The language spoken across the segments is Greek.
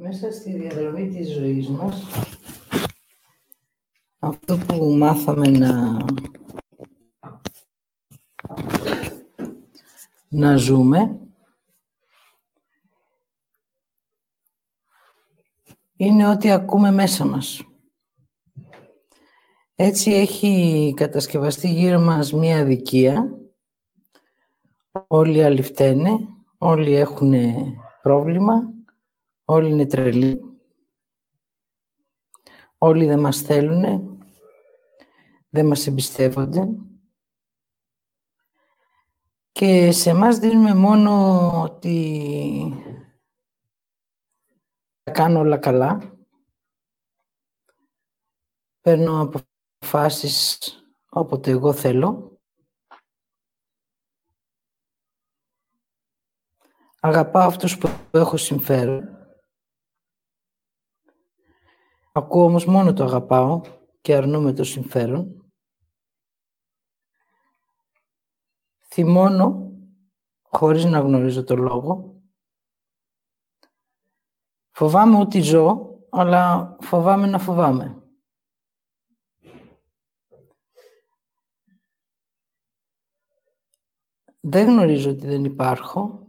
Μέσα στη διαδρομή της ζωής μας, αυτό που μάθαμε να, να ζούμε, είναι ό,τι ακούμε μέσα μας. Έτσι έχει κατασκευαστεί γύρω μας μία αδικία. Όλοι αληφταίνε, όλοι έχουν πρόβλημα Όλοι είναι τρελοί. Όλοι δεν μας θέλουν. Δεν μας εμπιστεύονται. Και σε εμάς δίνουμε μόνο ότι θα κάνω όλα καλά. Παίρνω αποφάσεις όποτε εγώ θέλω. Αγαπάω αυτούς που έχω συμφέρον. Ακούω όμως μόνο το αγαπάω και αρνούμε το συμφέρον. Θυμώνω χωρίς να γνωρίζω το λόγο. Φοβάμαι ότι ζω, αλλά φοβάμαι να φοβάμαι. Δεν γνωρίζω ότι δεν υπάρχω.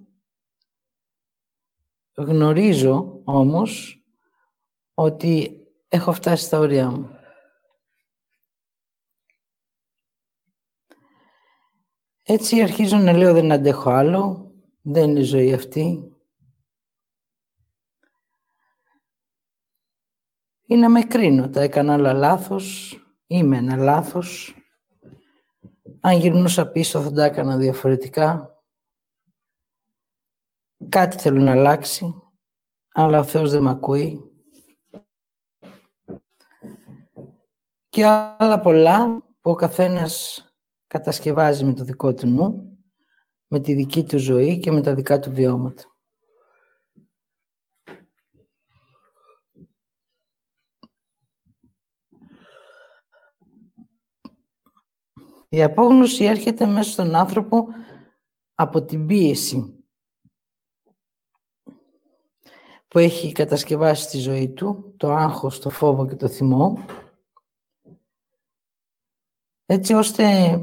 Γνωρίζω όμως ότι έχω φτάσει στα όρια μου. Έτσι αρχίζω να λέω δεν αντέχω άλλο, δεν είναι ζωή αυτή. Ή να με κρίνω, τα έκανα άλλα λάθος, είμαι ένα λάθος. Αν γυρνούσα πίσω θα τα έκανα διαφορετικά. Κάτι θέλω να αλλάξει, αλλά ο Θεός δεν με ακούει. Και άλλα πολλά που ο καθένας κατασκευάζει με το δικό του νου, με τη δική του ζωή και με τα δικά του βιώματα. Η απόγνωση έρχεται μέσα στον άνθρωπο από την πίεση που έχει κατασκευάσει στη ζωή του, το άγχος, το φόβο και το θυμό έτσι ώστε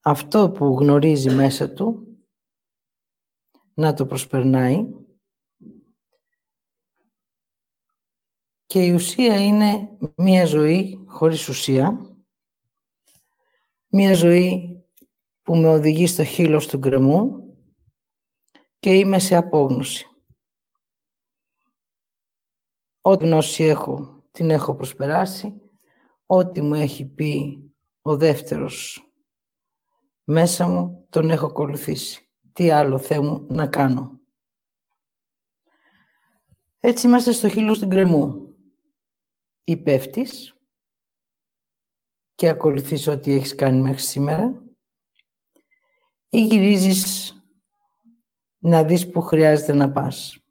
αυτό που γνωρίζει μέσα του να το προσπερνάει. Και η ουσία είναι μία ζωή χωρίς ουσία, μία ζωή που με οδηγεί στο χείλος του γκρεμού και είμαι σε απόγνωση. Ό,τι γνώση έχω, την έχω προσπεράσει Ό,τι μου έχει πει ο δεύτερος μέσα μου, τον έχω ακολουθήσει. Τι άλλο θέλω να κάνω. Έτσι είμαστε στο χείλος του γκρεμού. Ή πέφτεις και ακολουθείς ό,τι έχεις κάνει μέχρι σήμερα ή γυρίζεις να δεις που χρειάζεται να πας.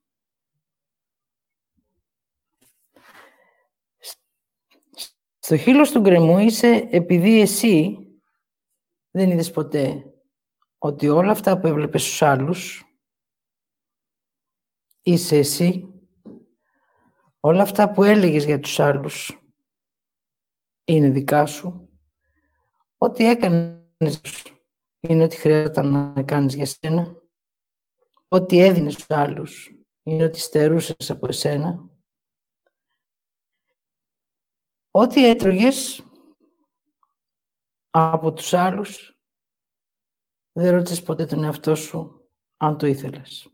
Στο χείλος του γκρεμού είσαι επειδή εσύ δεν είδες ποτέ ότι όλα αυτά που έβλεπες στους άλλους είσαι εσύ. Όλα αυτά που έλεγες για τους άλλους είναι δικά σου. Ό,τι έκανες είναι ότι χρειάζεται να κάνεις για σένα. Ό,τι έδινες στους άλλους είναι ότι στερούσες από εσένα. Ό,τι έτρωγες από τους άλλους, δεν ρώτησες ποτέ τον εαυτό σου αν το ήθελες.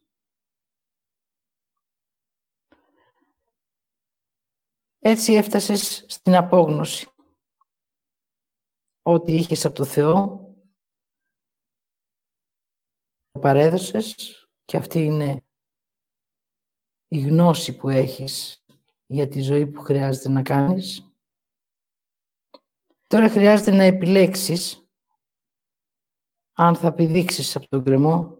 Έτσι έφτασες στην απόγνωση. Ό,τι είχες από το Θεό, το παρέδωσες και αυτή είναι η γνώση που έχεις για τη ζωή που χρειάζεται να κάνεις. Τώρα χρειάζεται να επιλέξεις αν θα πηδήξεις από τον κρεμό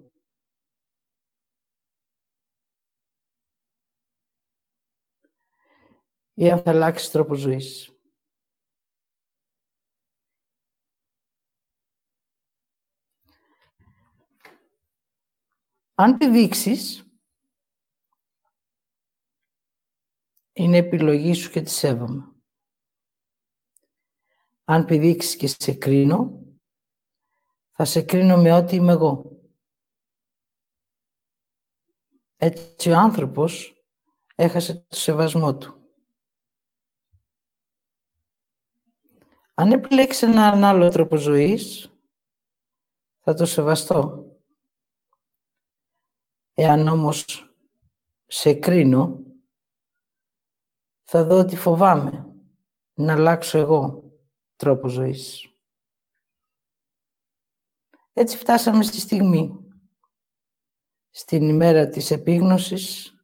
ή αν θα αλλάξεις τρόπο ζωής. Αν πηδήξεις, Είναι επιλογή σου και τη σέβομαι. Αν πηδήξεις και σε κρίνω, θα σε κρίνω με ό,τι είμαι εγώ. Έτσι ο άνθρωπος έχασε το σεβασμό του. Αν επιλέξεις έναν άλλο τρόπο ζωής, θα το σεβαστώ. Εάν όμως σε κρίνω, θα δω ότι φοβάμαι να αλλάξω εγώ τρόπο ζωής. Έτσι φτάσαμε στη στιγμή, στην ημέρα της επίγνωσης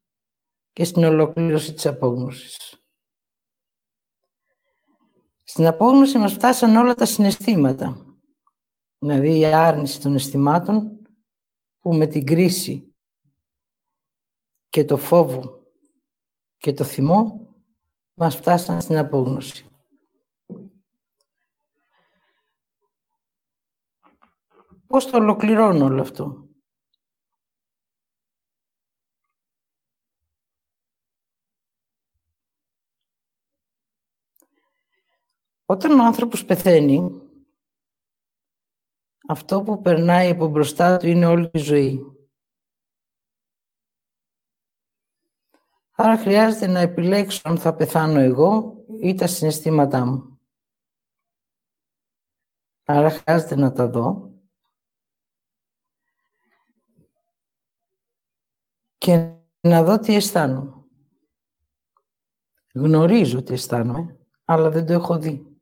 και στην ολοκλήρωση της απόγνωσης. Στην απόγνωση μας φτάσαν όλα τα συναισθήματα, δηλαδή η άρνηση των αισθημάτων που με την κρίση και το φόβο και το θυμό μας φτάσαν στην απόγνωση. Πώς το ολοκληρώνω όλο αυτό; Όταν ο άνθρωπος πεθαίνει, αυτό που περνάει από μπροστά του είναι όλη η ζωή. Άρα χρειάζεται να επιλέξω αν θα πεθάνω εγώ ή τα συναισθήματά μου. Άρα χρειάζεται να τα δω και να δω τι αισθάνομαι. Γνωρίζω τι αισθάνομαι, αλλά δεν το έχω δει.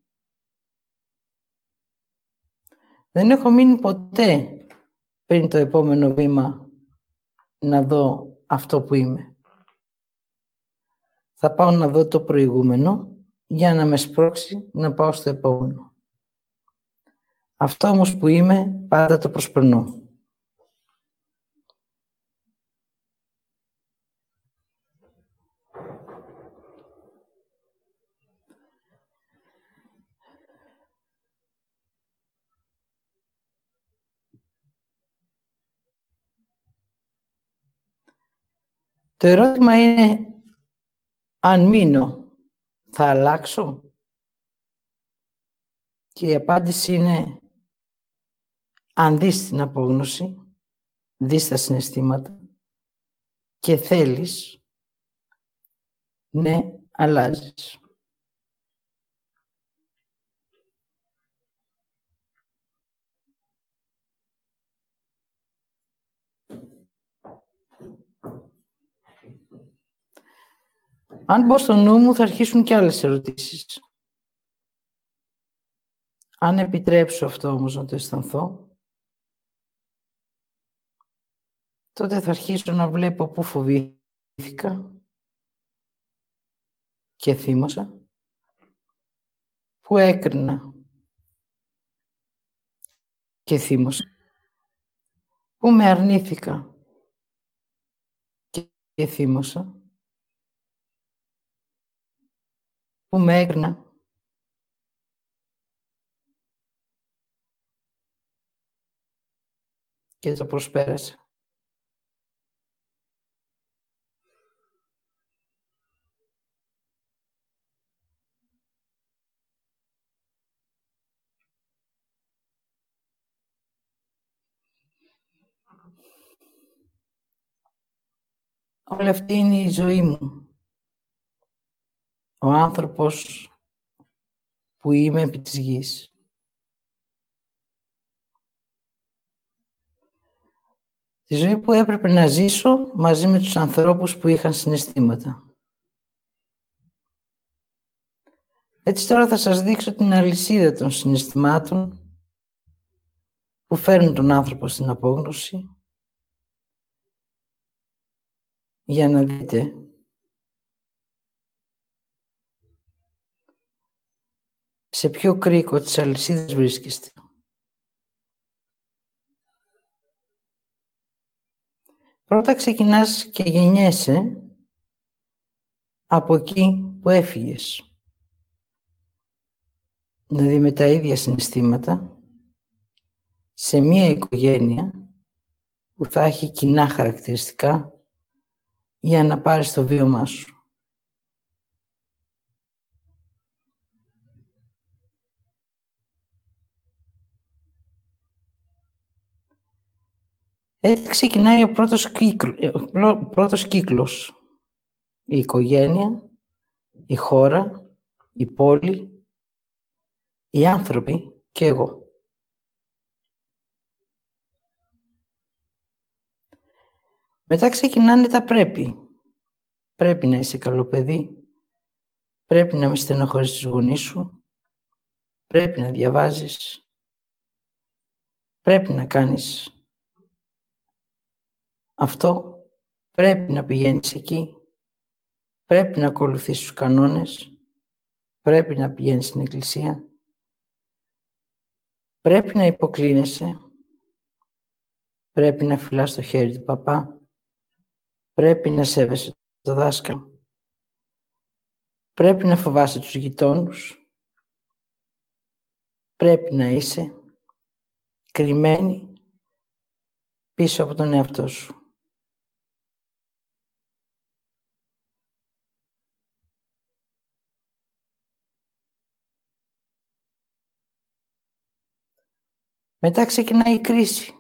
Δεν έχω μείνει ποτέ πριν το επόμενο βήμα να δω αυτό που είμαι. Θα πάω να δω το προηγούμενο για να με σπρώξει να πάω στο επόμενο. Αυτό όμως που είμαι πάντα το προσπερνώ. Το ερώτημα είναι, αν μείνω, θα αλλάξω; Και η απάντηση είναι, αν δεις την απόγνωση, δεις τα συναισθήματα και θέλεις, ναι, αλλάζεις. Αν μπω στο νου μου θα αρχίσουν και άλλες ερωτήσεις. Αν επιτρέψω αυτό όμως να το αισθανθώ, τότε θα αρχίσω να βλέπω πού φοβήθηκα και θύμωσα, πού έκρινα και θύμωσα, πού με αρνήθηκα και θύμωσα, που με έγνα. Και το προσπέρασε. Όλη αυτή είναι η ζωή μου ο άνθρωπος που είμαι επί της γης. Τη ζωή που έπρεπε να ζήσω μαζί με τους ανθρώπους που είχαν συναισθήματα. Έτσι τώρα θα σας δείξω την αλυσίδα των συναισθημάτων που φέρνουν τον άνθρωπο στην απόγνωση για να δείτε σε ποιο κρίκο της αλυσίδας βρίσκεστε; Πρώτα ξεκινάς και γεννιέσαι από εκεί που έφυγες. Δηλαδή με τα ίδια συναισθήματα σε μία οικογένεια που θα έχει κοινά χαρακτηριστικά για να πάρεις το βίωμά σου. Έτσι ξεκινάει ο πρώτος, κύκλο, ο πρώτος κύκλος. Η οικογένεια, η χώρα, η πόλη, οι άνθρωποι και εγώ. Μετά ξεκινάνε τα πρέπει. Πρέπει να είσαι καλό παιδί. Πρέπει να μην στενοχωρείς τους γονείς σου. Πρέπει να διαβάζεις. Πρέπει να κάνεις αυτό. Πρέπει να πηγαίνεις εκεί. Πρέπει να ακολουθείς τους κανόνες. Πρέπει να πηγαίνεις στην εκκλησία. Πρέπει να υποκλίνεσαι. Πρέπει να φυλάς το χέρι του παπά. Πρέπει να σέβεσαι το δάσκαλο. Πρέπει να φοβάσαι τους γειτόνους. Πρέπει να είσαι κρυμμένη πίσω από τον εαυτό σου. Μετά ξεκινάει η κρίση.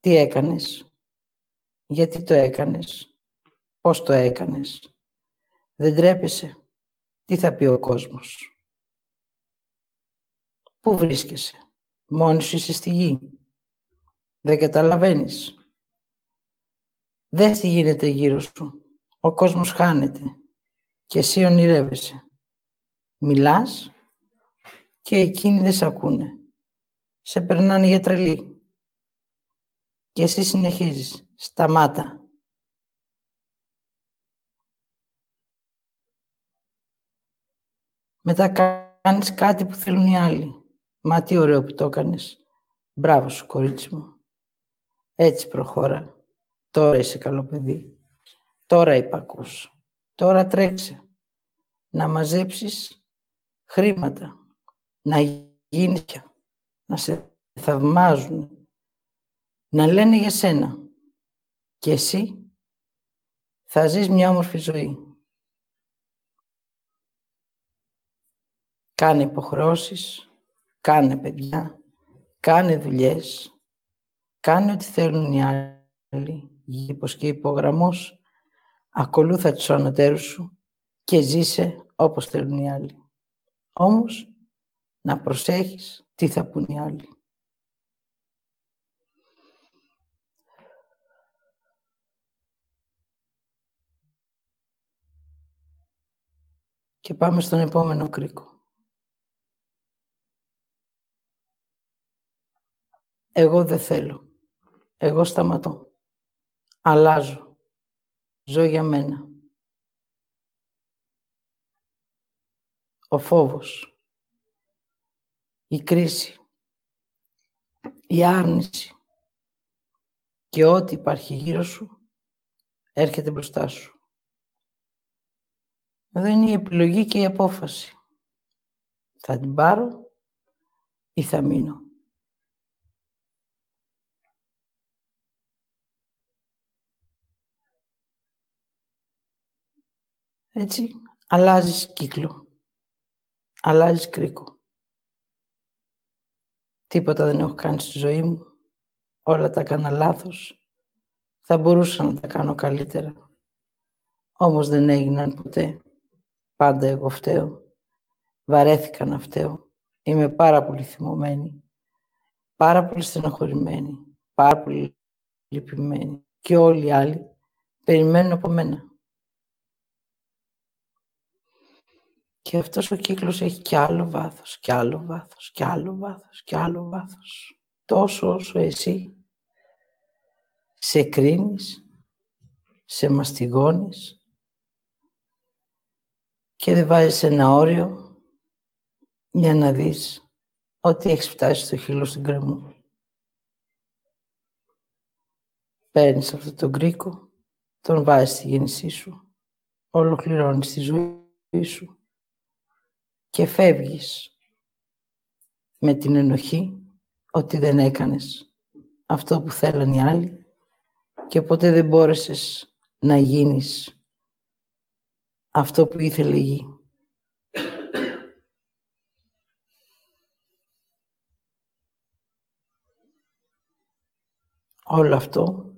Τι έκανες, γιατί το έκανες, πώς το έκανες, δεν τρέπεσαι, τι θα πει ο κόσμος; Πού βρίσκεσαι, μόνη σου είσαι στη γη, δεν καταλαβαίνεις; Δες τι γίνεται γύρω σου, ο κόσμος χάνεται και εσύ ονειρεύεσαι. Μιλάς και εκείνοι δεν σε ακούνε σε περνάνε για τρελή. Και εσύ συνεχίζεις. Σταμάτα. Μετά κάνεις κάτι που θέλουν οι άλλοι. Μα τι ωραίο που το έκανες. Μπράβο σου, κορίτσι μου. Έτσι προχώρα. Τώρα είσαι καλό παιδί. Τώρα υπακούς. Τώρα τρέξε. Να μαζέψεις χρήματα. Να γίνεις πια να σε θαυμάζουν, να λένε για σένα. Και εσύ θα ζεις μια όμορφη ζωή. Κάνε υποχρεώσεις, κάνε παιδιά, κάνε δουλειές, κάνε ό,τι θέλουν οι άλλοι, γήπος και υπογραμμός, ακολούθα τους ανωτέρους σου και ζήσε όπως θέλουν οι άλλοι. Όμως, να προσέχεις τι θα πούν οι άλλοι. Και πάμε στον επόμενο κρίκο. Εγώ δεν θέλω. Εγώ σταματώ. Αλλάζω. Ζω για μένα. Ο φόβος η κρίση, η άρνηση και ό,τι υπάρχει γύρω σου έρχεται μπροστά σου. Εδώ είναι η επιλογή και η απόφαση. Θα την πάρω ή θα μείνω. Έτσι, αλλάζεις κύκλο. Αλλάζεις κρίκο. Τίποτα δεν έχω κάνει στη ζωή μου. Όλα τα έκανα λάθος. Θα μπορούσα να τα κάνω καλύτερα. Όμως δεν έγιναν ποτέ. Πάντα εγώ φταίω. Βαρέθηκα να φταίω. Είμαι πάρα πολύ θυμωμένη. Πάρα πολύ στενοχωρημένη. Πάρα πολύ λυπημένη. Και όλοι οι άλλοι περιμένουν από μένα. Και αυτός ο κύκλος έχει κι άλλο βάθος, κι άλλο βάθος, κι άλλο βάθος, κι άλλο βάθος. Τόσο όσο εσύ σε κρίνεις, σε μαστιγώνεις και δεν βάζεις ένα όριο για να δεις ότι έχεις φτάσει στο χείλος στην κρεμό. Παίρνεις αυτό τον κρίκο, τον βάζεις στη γέννησή σου, ολοκληρώνεις τη ζωή σου και φεύγεις με την ενοχή ότι δεν έκανες αυτό που θέλαν οι άλλοι και ποτέ δεν μπόρεσες να γίνεις αυτό που ήθελε η γη. Όλο αυτό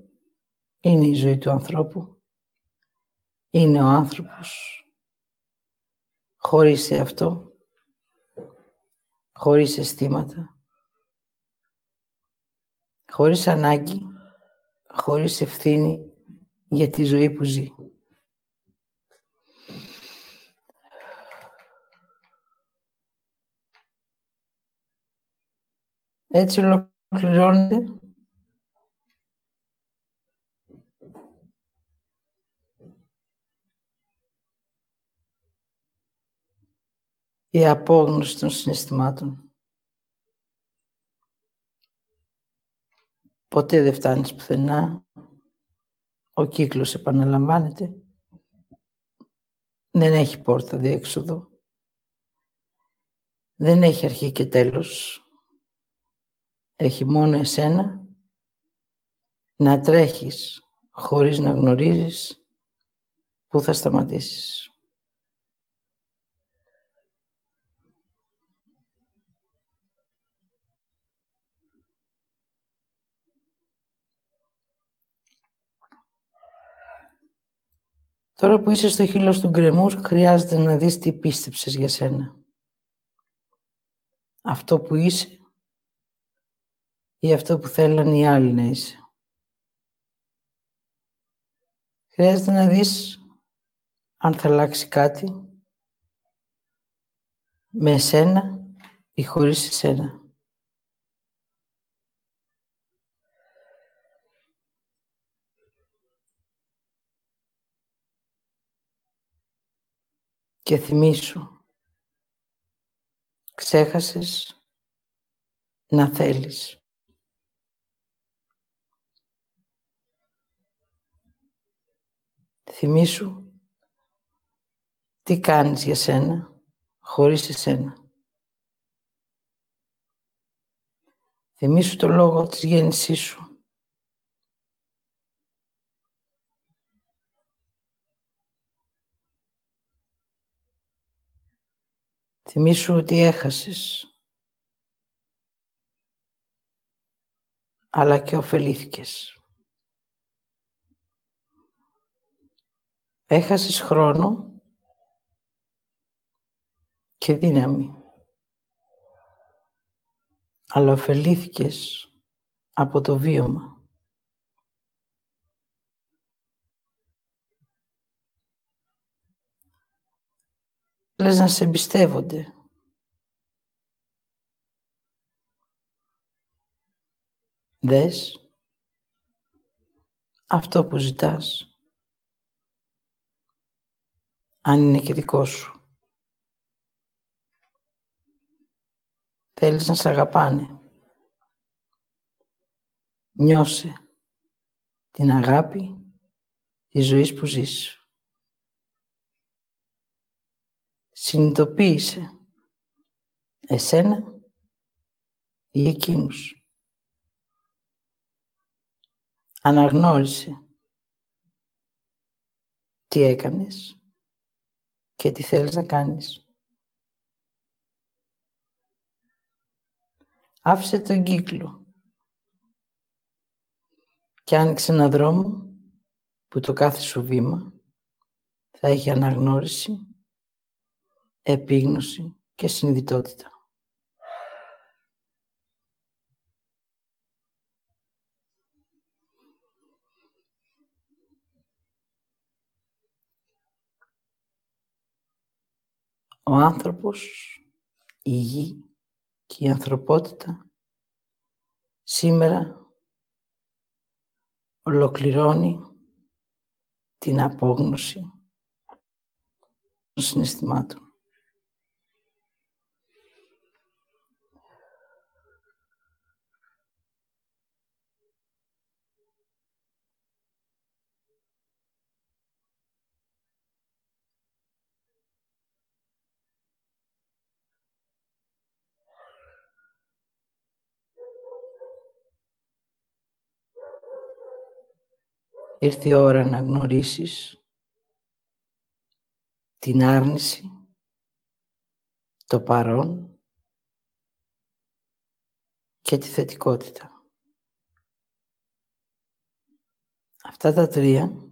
είναι η ζωή του ανθρώπου. Είναι ο άνθρωπος χωρίς αυτό, χωρίς αισθήματα, χωρίς ανάγκη, χωρίς ευθύνη για τη ζωή που ζει. Έτσι ολοκληρώνεται η απόγνωση των συναισθημάτων. Ποτέ δεν φτάνεις πουθενά. Ο κύκλος επαναλαμβάνεται. Δεν έχει πόρτα διέξοδο. Δεν έχει αρχή και τέλος. Έχει μόνο εσένα να τρέχεις χωρίς να γνωρίζεις πού θα σταματήσεις. Τώρα που είσαι στο χείλος του γκρεμού, χρειάζεται να δεις τι πίστεψες για σένα. Αυτό που είσαι ή αυτό που θέλαν οι άλλοι να είσαι. Χρειάζεται να δεις αν θα αλλάξει κάτι με εσένα ή χωρίς εσένα. Και θυμήσου, ξέχασες να θέλεις. Θυμήσου τι κάνεις για σένα χωρίς εσένα. Θυμήσου το λόγο της γέννησής σου. Θυμήσου ότι έχασες, αλλά και ωφελήθηκες. Έχασες χρόνο και δύναμη, αλλά ωφελήθηκες από το βίωμα. Λες να σε εμπιστεύονται. Δες αυτό που ζητάς. Αν είναι και δικό σου. Θέλεις να σε αγαπάνε. Νιώσε την αγάπη της ζωής που ζεις. Συνειδητοποίησε εσένα ή εκείνους. Αναγνώρισε τι έκανες και τι θέλεις να κάνεις. Άφησε τον κύκλο και άνοιξε ένα δρόμο που το κάθε σου βήμα θα έχει αναγνώριση επίγνωση και συνειδητότητα. Ο άνθρωπος, η γη και η ανθρωπότητα σήμερα ολοκληρώνει την απόγνωση των συναισθημάτων. Ήρθε η ώρα να γνωρίσεις την άρνηση, το παρόν και τη θετικότητα. Αυτά τα τρία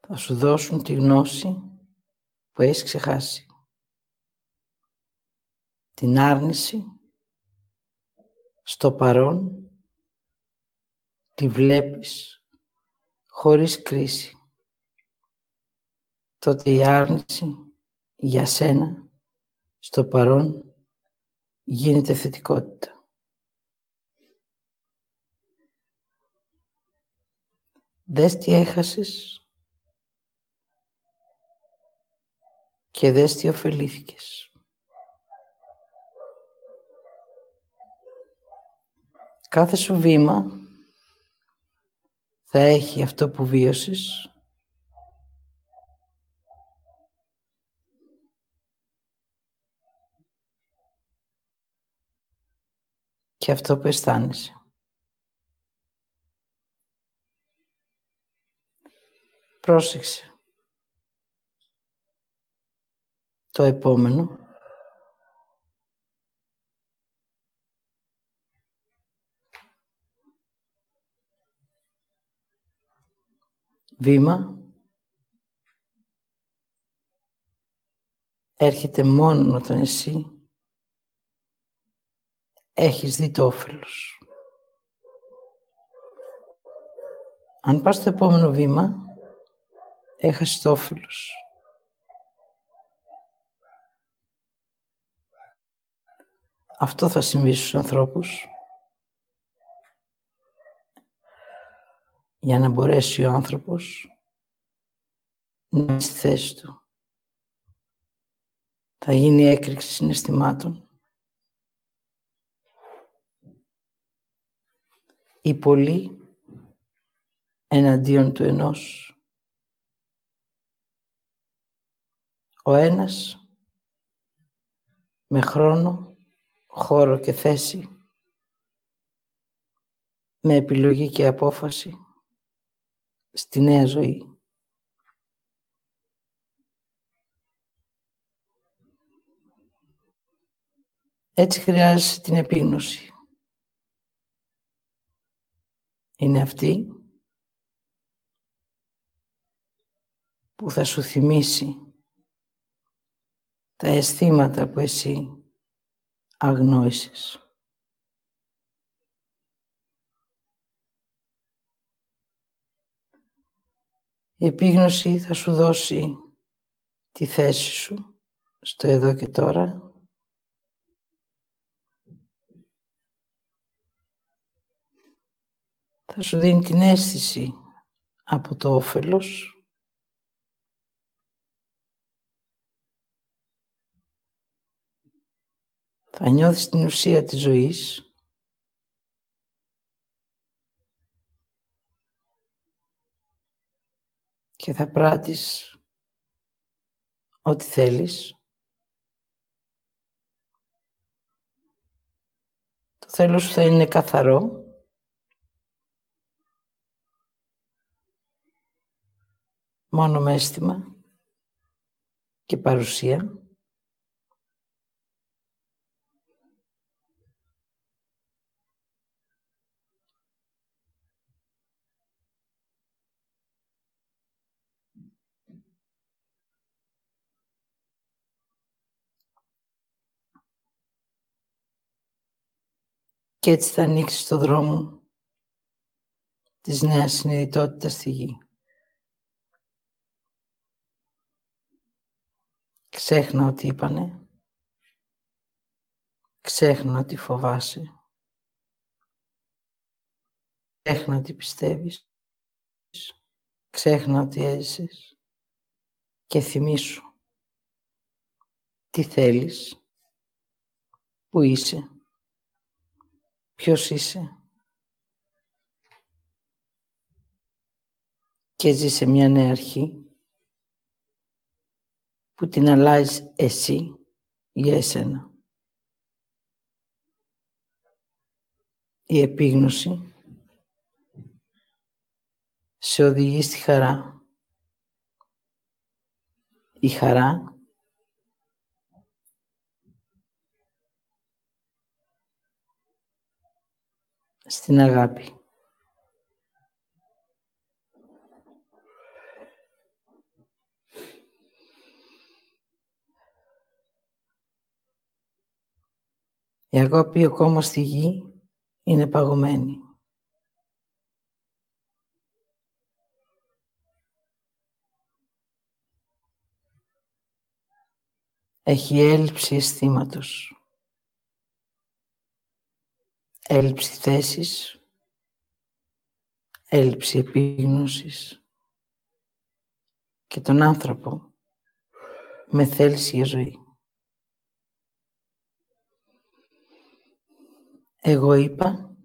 θα σου δώσουν τη γνώση που έχεις ξεχάσει. Την άρνηση στο παρόν τη βλέπεις χωρίς κρίση. Τότε η άρνηση για σένα στο παρόν γίνεται θετικότητα. Δες τι έχασες και δες τι ωφελήθηκες. Κάθε σου βήμα θα έχει αυτό που βίωσες και αυτό που αισθάνεσαι. Πρόσεξε. Το επόμενο. Βήμα. Έρχεται μόνο όταν εσύ έχεις δει το όφελος. Αν πας στο επόμενο βήμα, έχασες το όφελος. Αυτό θα συμβεί στους ανθρώπους για να μπορέσει ο άνθρωπος να είναι στη θέση του. Θα γίνει έκρηξη συναισθημάτων. Οι πολλοί εναντίον του ενός. Ο ένας με χρόνο χώρο και θέση, με επιλογή και απόφαση στη νέα ζωή. Έτσι χρειάζεσαι την επίγνωση. Είναι αυτή που θα σου θυμίσει τα αισθήματα που εσύ αγνόησης. Η επίγνωση θα σου δώσει τη θέση σου στο εδώ και τώρα. Θα σου δίνει την αίσθηση από το όφελος Θα νιώθεις την ουσία της ζωής. Και θα πράττεις ό,τι θέλεις. Το θέλω σου θα είναι καθαρό. Μόνο με αίσθημα και παρουσία. Και έτσι θα ανοίξεις το δρόμο της νέας συνειδητότητας στη γη. Ξέχνα ότι είπανε. Ξέχνα ότι φοβάσαι. Ξέχνα ότι πιστεύεις. Ξέχνα ότι έζησες. Και θυμήσου τι θέλεις, που είσαι. Ποιος είσαι; Και ζει σε μια νέα αρχή που την αλλάζεις εσύ για εσένα. Η επίγνωση σε οδηγεί στη χαρά. Η χαρά στην αγάπη. Η αγάπη ακόμα στη γη είναι παγωμένη. Έχει έλλειψη αισθήματος. Έλλειψη θέσης. Έλλειψη επίγνωσης. Και τον άνθρωπο με θέληση για ζωή. Εγώ είπα,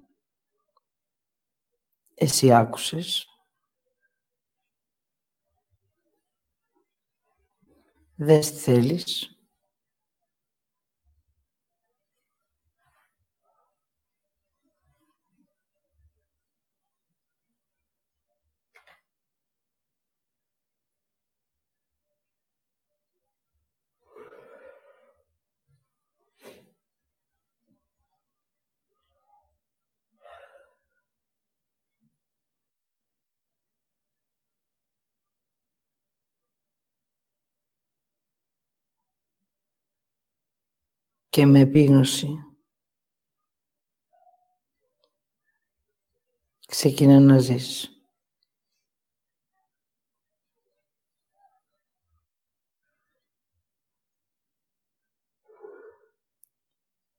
εσύ άκουσες, δες τι θέλεις, και με επίγνωση ξεκινά να ζεις.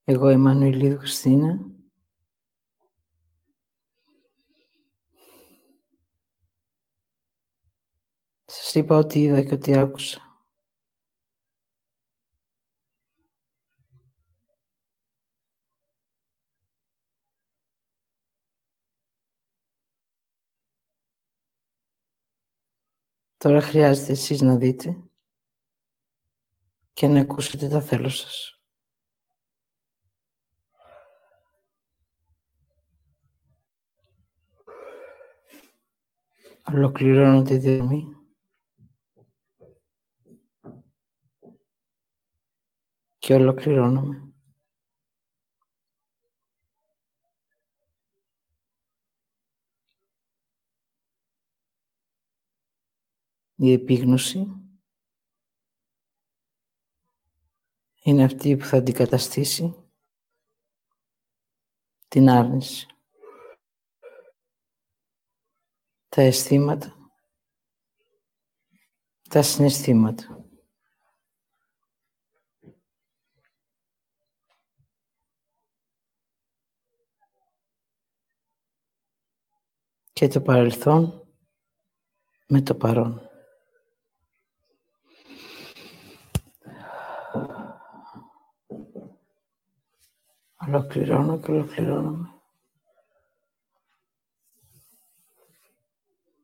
Εγώ είμαι Μανουηλίδου Χριστίνα. Σας είπα ότι είδα και ότι άκουσα. Τώρα χρειάζεται εσείς να δείτε και να ακούσετε τα θέλω σας. Ολοκληρώνω τη δομή. Και ολοκληρώνομαι. Η επίγνωση είναι αυτή που θα αντικαταστήσει την άρνηση. Τα αισθήματα, τα συναισθήματα. και το παρελθόν με το παρόν. Ολοκληρώνω και ολοκληρώνομαι.